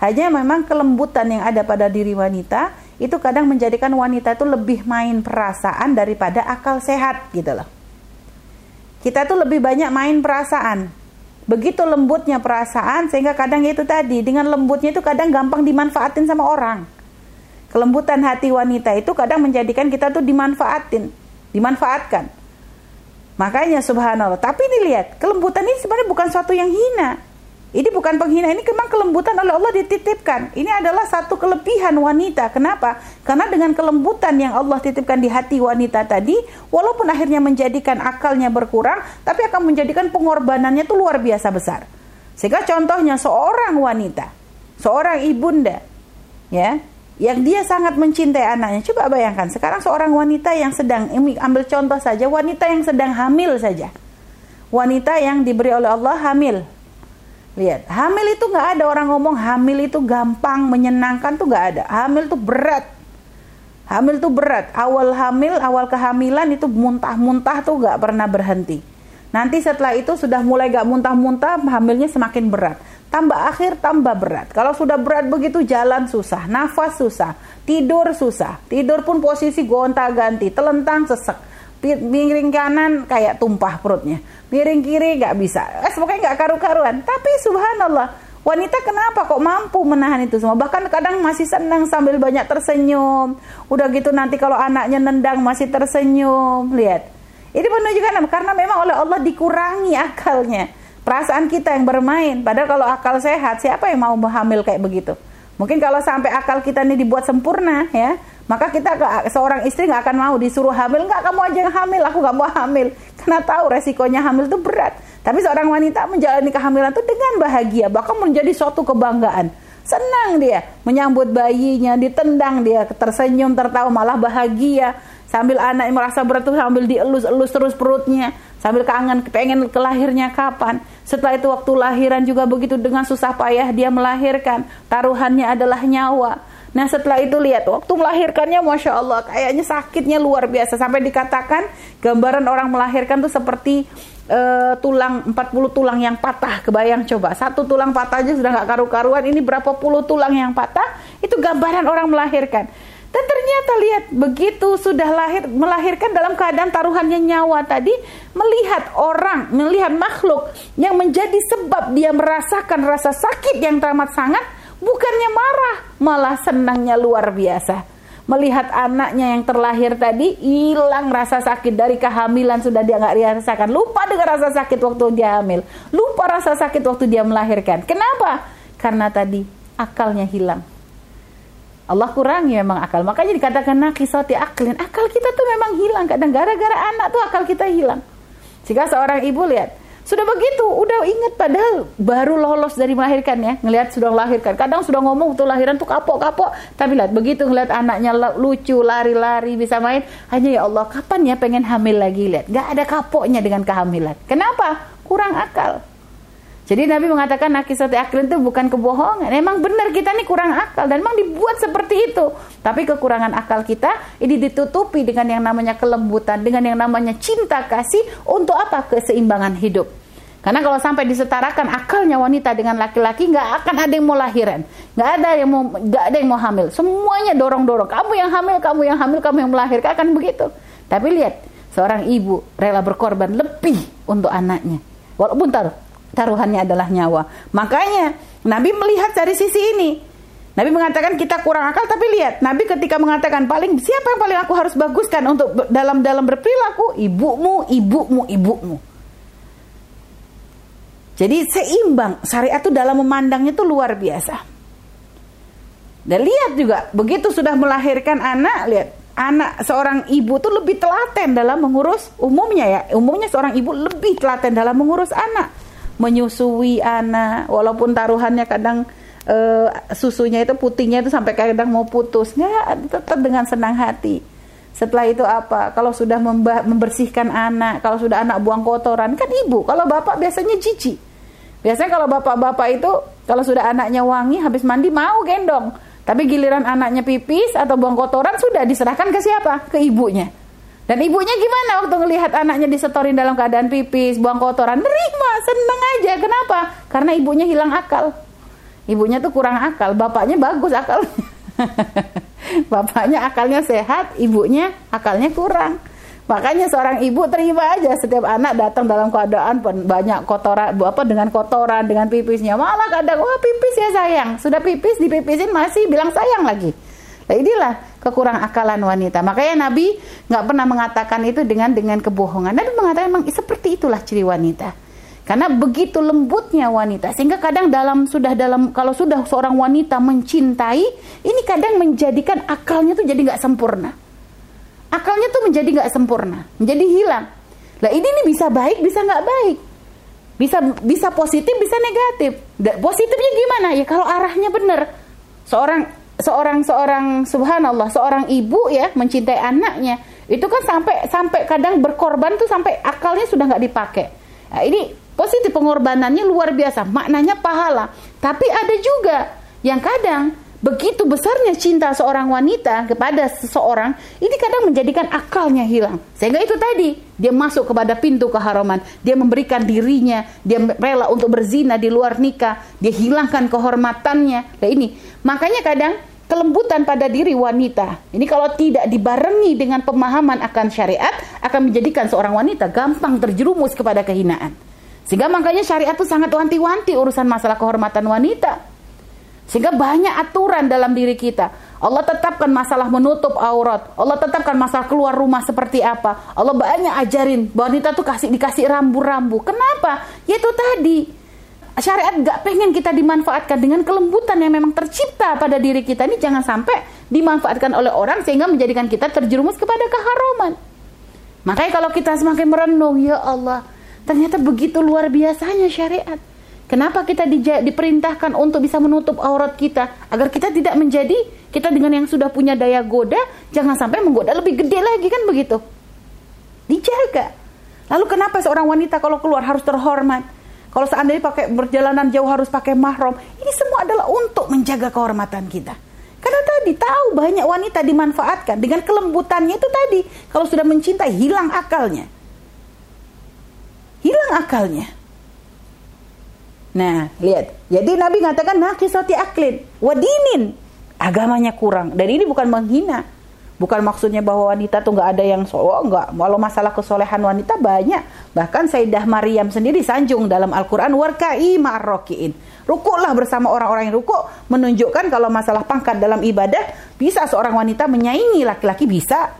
Hanya memang kelembutan yang ada pada diri wanita itu kadang menjadikan wanita itu lebih main perasaan daripada akal sehat gitu loh. Kita tuh lebih banyak main perasaan. Begitu lembutnya perasaan sehingga kadang itu tadi dengan lembutnya itu kadang gampang dimanfaatin sama orang. Kelembutan hati wanita itu kadang menjadikan kita tuh dimanfaatin, dimanfaatkan. Makanya subhanallah. Tapi ini lihat, kelembutan ini sebenarnya bukan suatu yang hina. Ini bukan penghinaan, ini memang kelembutan oleh Allah dititipkan. Ini adalah satu kelebihan wanita. Kenapa? Karena dengan kelembutan yang Allah titipkan di hati wanita tadi, walaupun akhirnya menjadikan akalnya berkurang, tapi akan menjadikan pengorbanannya itu luar biasa besar. Sehingga contohnya seorang wanita, seorang ibunda, ya, yang dia sangat mencintai anaknya. Coba bayangkan, sekarang seorang wanita yang sedang, ambil contoh saja, wanita yang sedang hamil saja. Wanita yang diberi oleh Allah hamil, Lihat, hamil itu nggak ada orang ngomong hamil itu gampang, menyenangkan tuh nggak ada. Hamil tuh berat. Hamil tuh berat. Awal hamil, awal kehamilan itu muntah-muntah tuh nggak pernah berhenti. Nanti setelah itu sudah mulai gak muntah-muntah, hamilnya semakin berat. Tambah akhir, tambah berat. Kalau sudah berat begitu, jalan susah, nafas susah, tidur susah. Tidur pun posisi gonta-ganti, telentang sesek miring kanan kayak tumpah perutnya. Miring kiri nggak bisa. Eh pokoknya nggak karu-karuan. Tapi subhanallah wanita kenapa kok mampu menahan itu semua? Bahkan kadang masih senang sambil banyak tersenyum. Udah gitu nanti kalau anaknya nendang masih tersenyum. Lihat. Ini menunjukkan karena memang oleh Allah dikurangi akalnya. Perasaan kita yang bermain. Padahal kalau akal sehat siapa yang mau hamil kayak begitu? Mungkin kalau sampai akal kita ini dibuat sempurna ya maka kita seorang istri nggak akan mau disuruh hamil, nggak kamu aja yang hamil, aku nggak mau hamil, karena tahu resikonya hamil itu berat. Tapi seorang wanita menjalani kehamilan itu dengan bahagia, bahkan menjadi suatu kebanggaan. Senang dia menyambut bayinya, ditendang dia, tersenyum, tertawa, malah bahagia. Sambil anak merasa berat tuh sambil dielus-elus terus perutnya, sambil kangen pengen kelahirnya kapan. Setelah itu waktu lahiran juga begitu dengan susah payah dia melahirkan. Taruhannya adalah nyawa Nah setelah itu lihat waktu melahirkannya Masya Allah kayaknya sakitnya luar biasa. Sampai dikatakan gambaran orang melahirkan tuh seperti uh, tulang 40 tulang yang patah. Kebayang coba satu tulang patah aja sudah nggak karu-karuan. Ini berapa puluh tulang yang patah? Itu gambaran orang melahirkan. Dan ternyata lihat begitu sudah lahir melahirkan dalam keadaan taruhannya nyawa tadi melihat orang melihat makhluk yang menjadi sebab dia merasakan rasa sakit yang teramat sangat bukannya marah, malah senangnya luar biasa. melihat anaknya yang terlahir tadi hilang rasa sakit dari kehamilan sudah dia nggak rasakan. Lupa dengan rasa sakit waktu dia hamil. Lupa rasa sakit waktu dia melahirkan. Kenapa? Karena tadi akalnya hilang. Allah kurangi memang akal. Makanya dikatakan nakisati aklin akal kita tuh memang hilang. Kadang gara-gara anak tuh akal kita hilang. Jika seorang ibu lihat sudah begitu, udah inget padahal baru lolos dari melahirkan ya, ngelihat sudah melahirkan. Kadang sudah ngomong tuh lahiran tuh kapok-kapok, tapi lihat begitu ngelihat anaknya lucu, lari-lari, bisa main, hanya ya Allah, kapan ya pengen hamil lagi lihat. Gak ada kapoknya dengan kehamilan. Kenapa? Kurang akal. Jadi Nabi mengatakan nakisati aklin itu bukan kebohongan. Emang benar kita ini kurang akal dan memang dibuat seperti itu. Tapi kekurangan akal kita ini ditutupi dengan yang namanya kelembutan, dengan yang namanya cinta kasih untuk apa? Keseimbangan hidup. Karena kalau sampai disetarakan akalnya wanita dengan laki-laki, nggak akan ada yang mau lahiran, nggak ada yang mau nggak ada yang mau hamil. Semuanya dorong-dorong. Kamu yang hamil, kamu yang hamil, kamu yang melahirkan akan begitu. Tapi lihat, seorang ibu rela berkorban lebih untuk anaknya. Walaupun taruh taruhannya adalah nyawa. Makanya Nabi melihat dari sisi ini. Nabi mengatakan kita kurang akal tapi lihat Nabi ketika mengatakan paling siapa yang paling aku harus baguskan untuk dalam dalam berperilaku ibumu ibumu ibumu. Jadi seimbang syariat itu dalam memandangnya itu luar biasa. Dan lihat juga begitu sudah melahirkan anak lihat anak seorang ibu tuh lebih telaten dalam mengurus umumnya ya umumnya seorang ibu lebih telaten dalam mengurus anak menyusui anak. Walaupun taruhannya kadang uh, susunya itu putihnya itu sampai kadang mau putus. Nggak tetap dengan senang hati. Setelah itu apa? Kalau sudah membersihkan anak kalau sudah anak buang kotoran kan ibu. Kalau bapak biasanya cici biasanya kalau bapak-bapak itu kalau sudah anaknya wangi habis mandi mau gendong. Tapi giliran anaknya pipis atau buang kotoran sudah diserahkan ke siapa? Ke ibunya. Dan ibunya gimana waktu ngelihat anaknya disetorin dalam keadaan pipis, buang kotoran? Nerima, seneng aja. Kenapa? Karena ibunya hilang akal. Ibunya tuh kurang akal, bapaknya bagus akal. (laughs) bapaknya akalnya sehat, ibunya akalnya kurang. Makanya seorang ibu terima aja setiap anak datang dalam keadaan banyak kotoran, apa dengan kotoran, dengan pipisnya. Malah kadang, wah pipis ya sayang. Sudah pipis, dipipisin masih bilang sayang lagi. Nah inilah kekurang akalan wanita. Makanya Nabi nggak pernah mengatakan itu dengan dengan kebohongan. Nabi mengatakan memang seperti itulah ciri wanita. Karena begitu lembutnya wanita sehingga kadang dalam sudah dalam kalau sudah seorang wanita mencintai ini kadang menjadikan akalnya tuh jadi nggak sempurna. Akalnya tuh menjadi nggak sempurna, menjadi hilang. Lah ini nih bisa baik, bisa nggak baik. Bisa bisa positif, bisa negatif. Positifnya gimana? Ya kalau arahnya benar. Seorang seorang seorang subhanallah seorang ibu ya mencintai anaknya itu kan sampai sampai kadang berkorban tuh sampai akalnya sudah nggak dipakai nah, ini positif pengorbanannya luar biasa maknanya pahala. Tapi ada juga yang kadang begitu besarnya cinta seorang wanita kepada seseorang ini kadang menjadikan akalnya hilang. Sehingga itu tadi dia masuk kepada pintu keharaman. Dia memberikan dirinya dia rela untuk berzina di luar nikah. Dia hilangkan kehormatannya. Nah ini. Makanya kadang kelembutan pada diri wanita. Ini kalau tidak dibarengi dengan pemahaman akan syariat akan menjadikan seorang wanita gampang terjerumus kepada kehinaan sehingga makanya syariat itu sangat wanti-wanti urusan masalah kehormatan wanita sehingga banyak aturan dalam diri kita. Allah tetapkan masalah menutup aurat. Allah tetapkan masalah keluar rumah seperti apa. Allah banyak ajarin wanita tuh kasih dikasih rambu-rambu. Kenapa? Yaitu tadi syariat gak pengen kita dimanfaatkan dengan kelembutan yang memang tercipta pada diri kita ini jangan sampai dimanfaatkan oleh orang sehingga menjadikan kita terjerumus kepada keharuman. Makanya kalau kita semakin merenung, ya Allah, ternyata begitu luar biasanya syariat. Kenapa kita di, diperintahkan untuk bisa menutup aurat kita agar kita tidak menjadi kita dengan yang sudah punya daya goda jangan sampai menggoda lebih gede lagi kan begitu. Dijaga. Lalu kenapa seorang wanita kalau keluar harus terhormat? Kalau seandainya pakai perjalanan jauh harus pakai mahram, ini semua adalah untuk menjaga kehormatan kita. Karena tadi tahu banyak wanita dimanfaatkan dengan kelembutannya itu tadi. Kalau sudah mencintai hilang akalnya. Hilang akalnya. Nah, lihat. Jadi Nabi mengatakan nakisati aklin, wadinin. Agamanya kurang. Dan ini bukan menghina. Bukan maksudnya bahwa wanita tuh nggak ada yang oh enggak. Walau masalah kesolehan wanita banyak. Bahkan Sayyidah Maryam sendiri sanjung dalam Al-Quran warkai ma'arrokiin. Rukuklah bersama orang-orang yang rukuk menunjukkan kalau masalah pangkat dalam ibadah bisa seorang wanita menyaingi laki-laki bisa.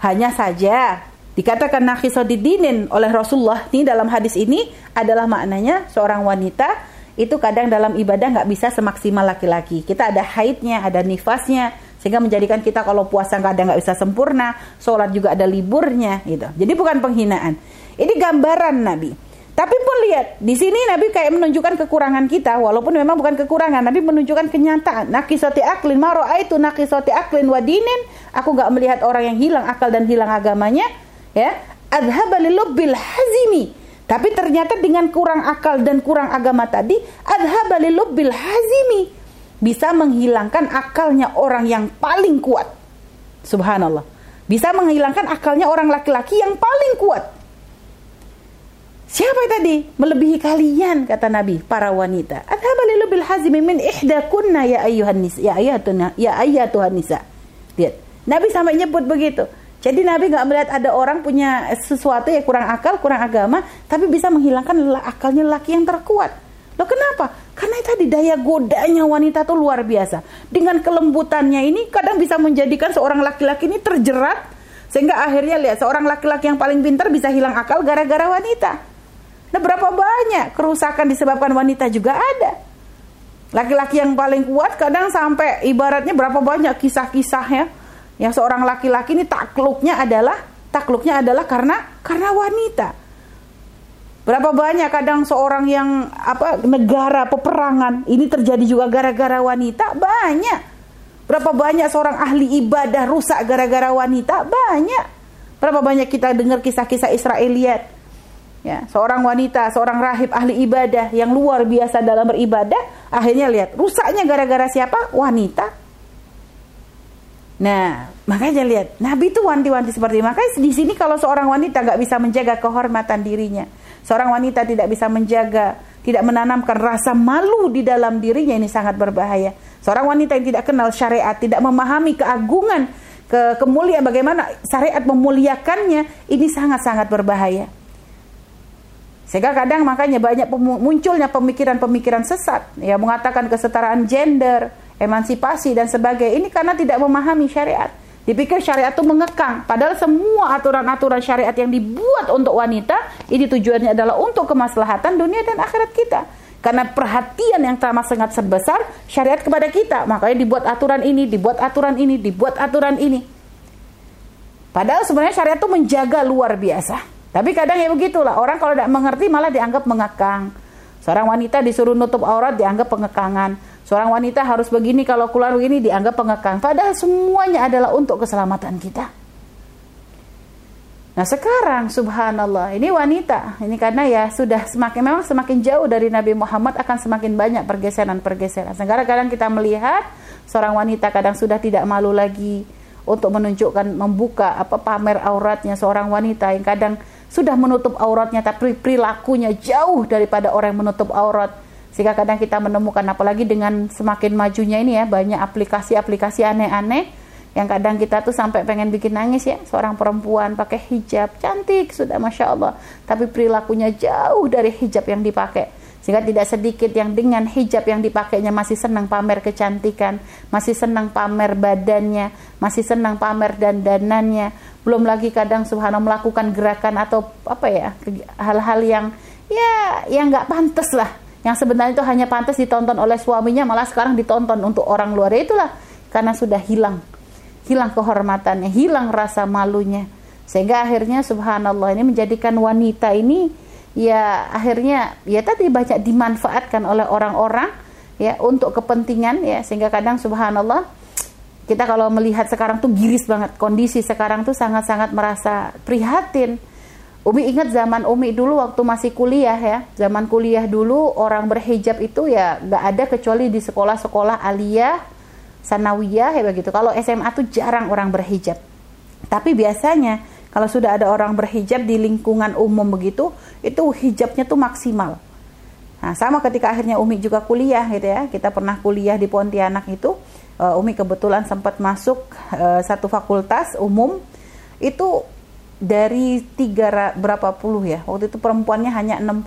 Hanya saja dikatakan nakhisodidinin oleh Rasulullah ini dalam hadis ini adalah maknanya seorang wanita itu kadang dalam ibadah nggak bisa semaksimal laki-laki. Kita ada haidnya, ada nifasnya, sehingga menjadikan kita kalau puasa kadang nggak bisa sempurna, sholat juga ada liburnya gitu. Jadi bukan penghinaan. Ini gambaran Nabi. Tapi pun lihat, di sini Nabi kayak menunjukkan kekurangan kita, walaupun memang bukan kekurangan, Nabi menunjukkan kenyataan. Nakisoti aklin maro itu nakisoti aklin wadinin. Aku nggak melihat orang yang hilang akal dan hilang agamanya, ya. Adhabalilubil hazimi. Tapi ternyata dengan kurang akal dan kurang agama tadi, adhabalilubil hazimi bisa menghilangkan akalnya orang yang paling kuat. Subhanallah. Bisa menghilangkan akalnya orang laki-laki yang paling kuat. Siapa tadi? Melebihi kalian kata Nabi, para wanita. Adhabali bil hazmi min ihdakunna ya ayyuhan nisa, ya ayatuna, ya ayatuhan nisa. Lihat. Nabi sampai nyebut begitu. Jadi Nabi nggak melihat ada orang punya sesuatu yang kurang akal, kurang agama, tapi bisa menghilangkan akalnya laki yang terkuat. Loh kenapa? Karena tadi daya godanya wanita tuh luar biasa. Dengan kelembutannya ini kadang bisa menjadikan seorang laki-laki ini terjerat sehingga akhirnya lihat seorang laki-laki yang paling pintar bisa hilang akal gara-gara wanita. Nah berapa banyak kerusakan disebabkan wanita juga ada. Laki-laki yang paling kuat kadang sampai ibaratnya berapa banyak kisah-kisahnya yang seorang laki-laki ini takluknya adalah takluknya adalah karena karena wanita. Berapa banyak kadang seorang yang apa negara peperangan ini terjadi juga gara-gara wanita banyak. Berapa banyak seorang ahli ibadah rusak gara-gara wanita banyak. Berapa banyak kita dengar kisah-kisah Israeliat. Ya, seorang wanita, seorang rahib ahli ibadah yang luar biasa dalam beribadah, akhirnya lihat rusaknya gara-gara siapa? Wanita. Nah, makanya lihat Nabi itu wanti-wanti seperti ini. Makanya di sini kalau seorang wanita nggak bisa menjaga kehormatan dirinya, Seorang wanita tidak bisa menjaga, tidak menanamkan rasa malu di dalam dirinya ini sangat berbahaya. Seorang wanita yang tidak kenal syariat, tidak memahami keagungan, ke kemuliaan bagaimana syariat memuliakannya, ini sangat-sangat berbahaya. Sehingga kadang makanya banyak munculnya pemikiran-pemikiran sesat yang mengatakan kesetaraan gender, emansipasi dan sebagainya. Ini karena tidak memahami syariat. Dipikir syariat itu mengekang, padahal semua aturan-aturan syariat yang dibuat untuk wanita ini tujuannya adalah untuk kemaslahatan dunia dan akhirat kita. Karena perhatian yang teramat sangat sebesar syariat kepada kita, makanya dibuat aturan ini, dibuat aturan ini, dibuat aturan ini. Padahal sebenarnya syariat itu menjaga luar biasa. Tapi kadang ya begitulah, orang kalau tidak mengerti malah dianggap mengekang. Seorang wanita disuruh nutup aurat dianggap pengekangan Seorang wanita harus begini kalau keluar begini dianggap pengekang. Padahal semuanya adalah untuk keselamatan kita. Nah sekarang subhanallah ini wanita ini karena ya sudah semakin memang semakin jauh dari Nabi Muhammad akan semakin banyak pergeseran-pergeseran. Sekarang kadang kita melihat seorang wanita kadang sudah tidak malu lagi untuk menunjukkan membuka apa pamer auratnya seorang wanita yang kadang sudah menutup auratnya tapi perilakunya jauh daripada orang yang menutup aurat sehingga kadang kita menemukan apalagi dengan semakin majunya ini ya banyak aplikasi-aplikasi aneh-aneh yang kadang kita tuh sampai pengen bikin nangis ya. Seorang perempuan pakai hijab cantik sudah masya Allah. Tapi perilakunya jauh dari hijab yang dipakai. Sehingga tidak sedikit yang dengan hijab yang dipakainya masih senang pamer kecantikan masih senang pamer badannya masih senang pamer dan danannya belum lagi kadang subhanallah melakukan gerakan atau apa ya hal-hal yang ya yang nggak pantas lah yang sebenarnya itu hanya pantas ditonton oleh suaminya malah sekarang ditonton untuk orang luar. Ya itulah karena sudah hilang. Hilang kehormatannya hilang rasa malunya. Sehingga akhirnya subhanallah ini menjadikan wanita ini ya akhirnya ya tadi banyak dimanfaatkan oleh orang-orang ya untuk kepentingan ya. Sehingga kadang subhanallah kita kalau melihat sekarang tuh giris banget. Kondisi sekarang tuh sangat-sangat merasa prihatin Umi ingat zaman Umi dulu waktu masih kuliah ya, zaman kuliah dulu orang berhijab itu ya nggak ada kecuali di sekolah-sekolah aliyah, sanawiyah ya begitu. Kalau SMA tuh jarang orang berhijab. Tapi biasanya kalau sudah ada orang berhijab di lingkungan umum begitu, itu hijabnya tuh maksimal. Nah, sama ketika akhirnya Umi juga kuliah gitu ya. Kita pernah kuliah di Pontianak itu. uh, Umi kebetulan sempat masuk uh, satu fakultas umum itu dari tiga berapa puluh ya? Waktu itu perempuannya hanya 60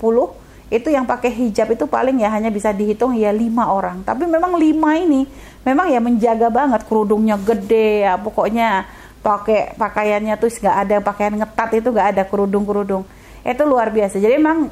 itu yang pakai hijab itu paling ya hanya bisa dihitung ya lima orang. Tapi memang lima ini memang ya menjaga banget. Kerudungnya gede ya pokoknya pakai pakaiannya tuh nggak ada pakaian ngetat itu nggak ada kerudung kerudung itu luar biasa. Jadi memang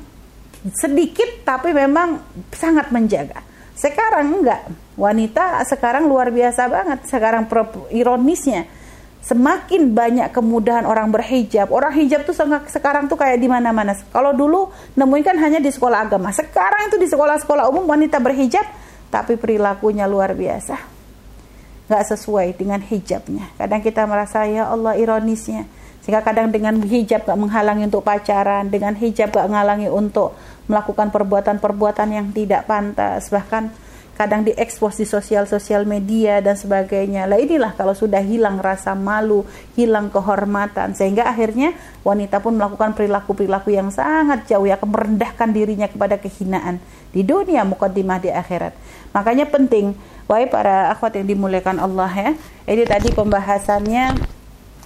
sedikit tapi memang sangat menjaga. Sekarang enggak wanita sekarang luar biasa banget. Sekarang ironisnya semakin banyak kemudahan orang berhijab. Orang hijab tuh sekarang tuh kayak di mana-mana. Kalau dulu nemuin kan hanya di sekolah agama. Sekarang itu di sekolah-sekolah umum wanita berhijab, tapi perilakunya luar biasa. Gak sesuai dengan hijabnya. Kadang kita merasa ya Allah ironisnya. Sehingga kadang dengan hijab gak menghalangi untuk pacaran, dengan hijab gak menghalangi untuk melakukan perbuatan-perbuatan yang tidak pantas. Bahkan kadang diekspos di sosial-sosial media dan sebagainya. Lah inilah kalau sudah hilang rasa malu, hilang kehormatan sehingga akhirnya wanita pun melakukan perilaku-perilaku yang sangat jauh yang merendahkan dirinya kepada kehinaan di dunia mukaddimah di akhirat. Makanya penting wahai para akhwat yang dimuliakan Allah ya. Ini tadi pembahasannya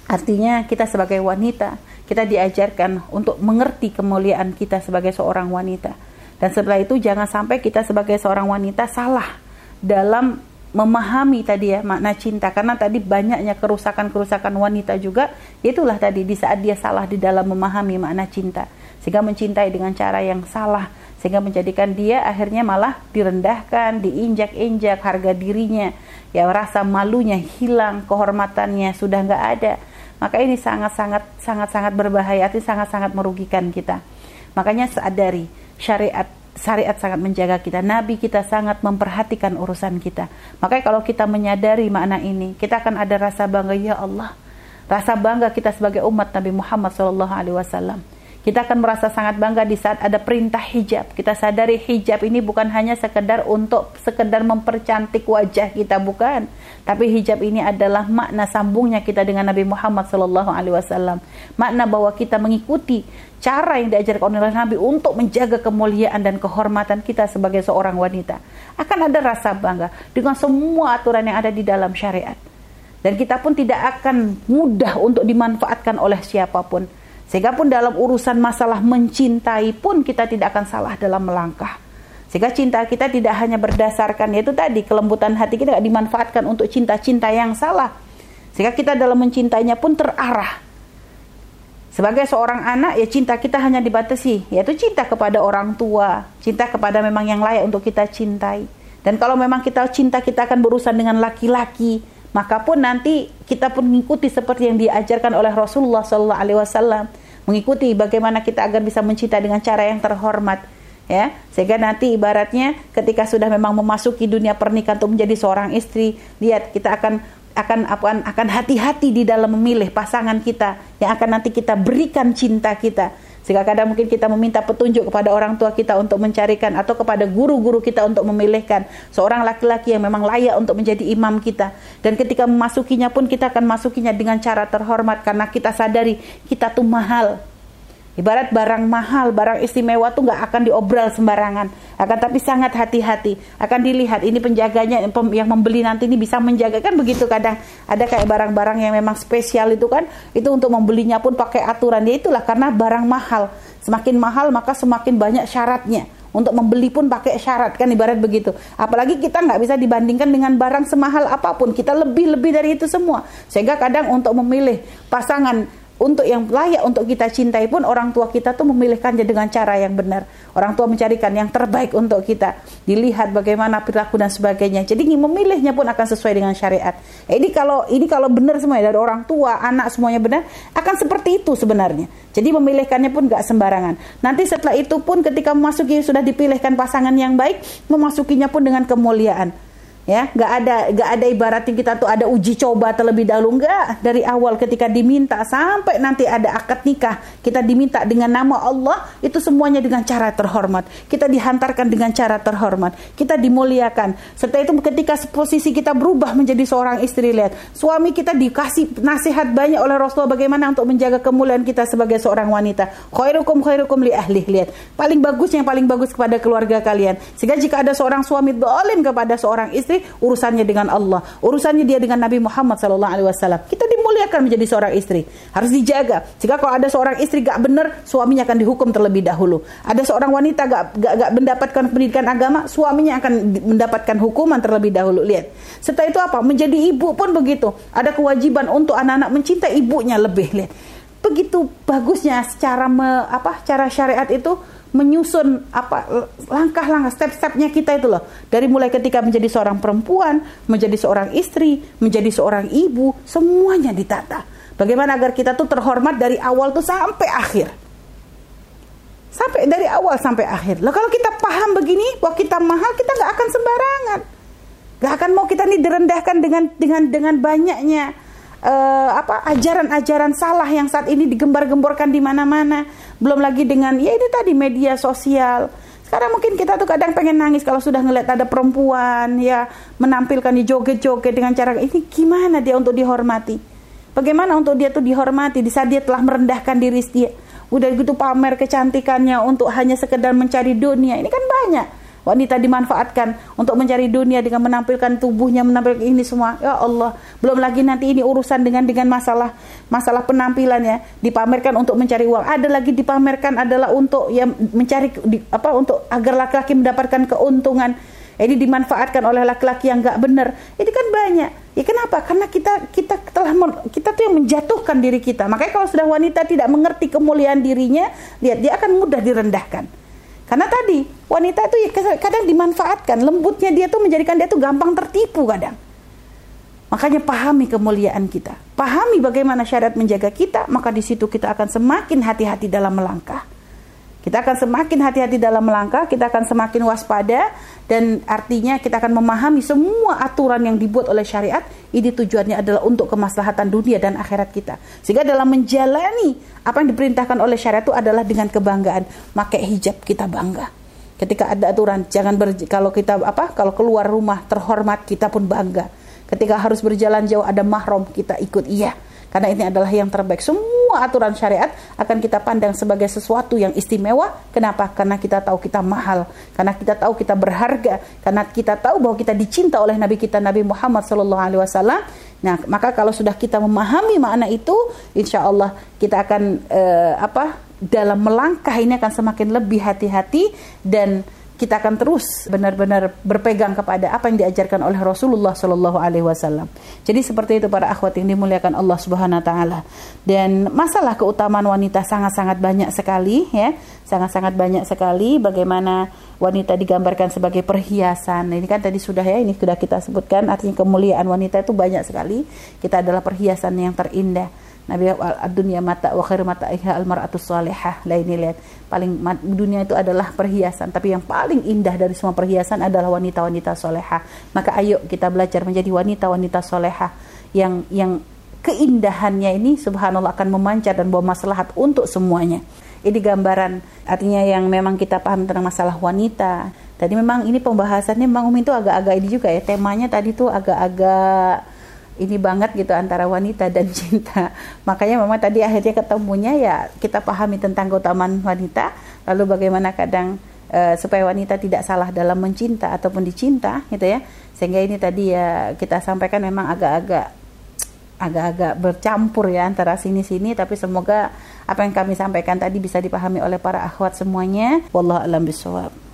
artinya kita sebagai wanita kita diajarkan untuk mengerti kemuliaan kita sebagai seorang wanita dan setelah itu jangan sampai kita sebagai seorang wanita salah dalam memahami tadi ya makna cinta karena tadi banyaknya kerusakan-kerusakan wanita juga itulah tadi di saat dia salah di dalam memahami makna cinta sehingga mencintai dengan cara yang salah sehingga menjadikan dia akhirnya malah direndahkan, diinjak-injak harga dirinya, ya rasa malunya hilang, kehormatannya sudah nggak ada. Maka ini sangat-sangat sangat-sangat berbahaya, ini sangat-sangat merugikan kita. Makanya sadari syariat syariat sangat menjaga kita. Nabi kita sangat memperhatikan urusan kita. Makanya kalau kita menyadari makna ini, kita akan ada rasa bangga ya Allah. Rasa bangga kita sebagai umat Nabi Muhammad SAW. Kita akan merasa sangat bangga di saat ada perintah hijab. Kita sadari hijab ini bukan hanya sekedar untuk sekedar mempercantik wajah kita bukan, tapi hijab ini adalah makna sambungnya kita dengan Nabi Muhammad SAW. Makna bahwa kita mengikuti cara yang diajarkan oleh Nabi untuk menjaga kemuliaan dan kehormatan kita sebagai seorang wanita. Akan ada rasa bangga dengan semua aturan yang ada di dalam syariat. Dan kita pun tidak akan mudah untuk dimanfaatkan oleh siapa pun. Sehingga pun dalam urusan masalah mencintai pun kita tidak akan salah dalam melangkah. Sehingga cinta kita tidak hanya berdasarkan yaitu tadi kelembutan hati kita tidak dimanfaatkan untuk cinta-cinta yang salah. Sehingga kita dalam mencintainya pun terarah sebagai seorang anak ya cinta kita hanya dibatasi yaitu cinta kepada orang tua, cinta kepada memang yang layak untuk kita cintai. Dan kalau memang kita cinta kita akan berurusan dengan laki-laki, maka pun nanti kita pun mengikuti seperti yang diajarkan oleh Rasulullah sallallahu alaihi wasallam, mengikuti bagaimana kita agar bisa mencinta dengan cara yang terhormat ya. Sehingga nanti ibaratnya ketika sudah memang memasuki dunia pernikahan untuk menjadi seorang istri lihat kita akan akan akan akan hati-hati di dalam memilih pasangan kita yang akan nanti kita berikan cinta kita sehingga kadang mungkin kita meminta petunjuk kepada orang tua kita untuk mencarikan atau kepada guru-guru kita untuk memilihkan seorang laki-laki yang memang layak untuk menjadi imam kita. Dan ketika memasukinya pun kita akan masukinya dengan cara terhormat karena kita sadari kita tuh mahal Ibarat barang mahal, barang istimewa tuh nggak akan diobral sembarangan, akan tapi sangat hati-hati, akan dilihat ini penjaganya yang membeli nanti ini bisa menjaga. Kan begitu kadang. Ada kayak barang-barang yang memang spesial itu kan itu untuk membelinya pun pakai aturan. Ya itulah karena barang mahal. Semakin mahal maka semakin banyak syaratnya. Untuk membeli pun pakai syarat kan ibarat begitu. Apalagi kita nggak bisa dibandingkan dengan barang semahal apa pun. Kita lebih lebih dari itu semua. Sehingga kadang untuk memilih pasangan untuk yang layak untuk kita cintai pun orang tua kita tuh memilihkannya dengan cara yang benar. Orang tua mencarikan yang terbaik untuk kita. Dilihat bagaimana perilaku dan sebagainya. Jadi memilihnya pun akan sesuai dengan syariat. Eh, ini kalau ini kalau benar semuanya dari orang tua, anak semuanya benar, akan seperti itu sebenarnya. Jadi memilihkannya pun gak sembarangan. Nanti setelah itu pun ketika memasuki sudah dipilihkan pasangan yang baik, memasukinya pun dengan kemuliaan ya nggak ada nggak ada ibaratnya kita tuh ada uji coba terlebih dahulu. Nggak. Dari awal ketika diminta sampai nanti ada akad nikah kita diminta dengan nama Allah itu semuanya dengan cara terhormat. Kita dihantarkan dengan cara terhormat. Kita dimuliakan. Setelah itu ketika posisi kita berubah menjadi seorang istri lihat. Suami kita dikasih nasihat banyak oleh Rasulullah bagaimana untuk menjaga kemuliaan kita sebagai seorang wanita. Khairukum khairukum li ahli lihat. Paling bagus yang paling bagus kepada keluarga kalian. Sehingga jika ada seorang suami dolim kepada seorang istri urusannya dengan Allah, urusannya dia dengan Nabi Muhammad sallallahu alaihi wasallam. Kita dimuliakan menjadi seorang istri, harus dijaga. Jika kalau ada seorang istri gak benar, suaminya akan dihukum terlebih dahulu. Ada seorang wanita gak, gak, gak mendapatkan pendidikan agama, suaminya akan mendapatkan hukuman terlebih dahulu. Lihat. Setelah itu apa? Menjadi ibu pun begitu. Ada kewajiban untuk anak-anak mencintai ibunya lebih. Lihat. Begitu bagusnya secara me, apa? Cara syariat itu menyusun apa langkah-langkah step-stepnya kita itu loh. Dari mulai ketika menjadi seorang perempuan menjadi seorang istri menjadi seorang ibu semuanya ditata. Bagaimana agar kita tuh terhormat dari awal tuh sampai akhir? Sampai dari awal sampai akhir. Loh kalau kita paham begini bahwa kita mahal kita nggak akan sembarangan. Nggak akan mau kita nih direndahkan dengan dengan dengan banyaknya uh, apa ajaran-ajaran salah yang saat ini digembar-gemborkan di mana-mana. Belum lagi dengan ya itu tadi media sosial. Sekarang mungkin kita tuh kadang pengen nangis kalau sudah ngeliat ada perempuan ya menampilkan di joget-joget dengan cara ini gimana dia untuk dihormati? Bagaimana untuk dia tuh dihormati di saat dia telah merendahkan diri dia? Udah gitu pamer kecantikannya untuk hanya sekedar mencari dunia. Ini kan banyak wanita dimanfaatkan untuk mencari dunia dengan menampilkan tubuhnya, menampilkan ini semua. Ya Allah, belum lagi nanti ini urusan dengan dengan masalah masalah penampilannya dipamerkan untuk mencari uang. Ada lagi dipamerkan adalah untuk ya mencari di, apa untuk agar laki-laki mendapatkan keuntungan. Ini dimanfaatkan oleh laki-laki yang nggak benar. Ini kan banyak. Ya kenapa? Karena kita kita telah kita tuh yang menjatuhkan diri kita. Makanya kalau sudah wanita tidak mengerti kemuliaan dirinya, lihat dia akan mudah direndahkan. Karena tadi wanita itu ya kadang dimanfaatkan, lembutnya dia tuh menjadikan dia tuh gampang tertipu kadang. Makanya pahami kemuliaan kita, pahami bagaimana syariat menjaga kita, maka di situ kita akan semakin hati-hati dalam melangkah. Kita akan semakin hati-hati dalam melangkah, kita akan semakin waspada dan artinya kita akan memahami semua aturan yang dibuat oleh syariat ini tujuannya adalah untuk kemaslahatan dunia dan akhirat kita. Sehingga dalam menjalani apa yang diperintahkan oleh syariat itu adalah dengan kebanggaan, pakai hijab kita bangga. Ketika ada aturan jangan ber, kalau kita apa kalau keluar rumah terhormat kita pun bangga. Ketika harus berjalan jauh ada mahram kita ikut iya karena ini adalah yang terbaik. Semua aturan syariat akan kita pandang sebagai sesuatu yang istimewa. Kenapa? Karena kita tahu kita mahal, karena kita tahu kita berharga, karena kita tahu bahwa kita dicinta oleh Nabi kita Nabi Muhammad Sallallahu Alaihi Wasallam. Nah, maka kalau sudah kita memahami makna itu, insya Allah kita akan uh, apa? Dalam melangkah ini akan semakin lebih hati-hati dan kita akan terus benar-benar berpegang kepada apa yang diajarkan oleh Rasulullah Shallallahu Alaihi Wasallam. Jadi seperti itu para akhwat yang dimuliakan Allah Subhanahu Wa Taala. Dan masalah keutamaan wanita sangat-sangat banyak sekali, ya, sangat-sangat banyak sekali. Bagaimana wanita digambarkan sebagai perhiasan. Ini kan tadi sudah ya, ini sudah kita sebutkan. Artinya kemuliaan wanita itu banyak sekali. Kita adalah perhiasan yang terindah Nabi dunia mata wa khairu mata iha al mar'atus salihah. Lah ini lihat, paling dunia itu adalah perhiasan, tapi yang paling indah dari semua perhiasan adalah wanita-wanita soleha. Maka ayo kita belajar menjadi wanita-wanita soleha yang yang keindahannya ini subhanallah akan memancar dan bawa maslahat untuk semuanya. Ini gambaran artinya yang memang kita paham tentang masalah wanita. Tadi memang ini pembahasannya memang Umi itu agak-agak ini juga ya. Temanya tadi tuh agak-agak ini banget gitu antara wanita dan cinta. Makanya memang tadi akhirnya ketemunya ya kita pahami tentang keutamaan wanita, lalu bagaimana kadang uh, supaya wanita tidak salah dalam mencinta ataupun dicinta gitu ya. Sehingga ini tadi ya kita sampaikan memang agak-agak agak-agak bercampur ya antara sini-sini tapi semoga apa yang kami sampaikan tadi bisa dipahami oleh para akhwat semuanya. Wallahu alam bisawab.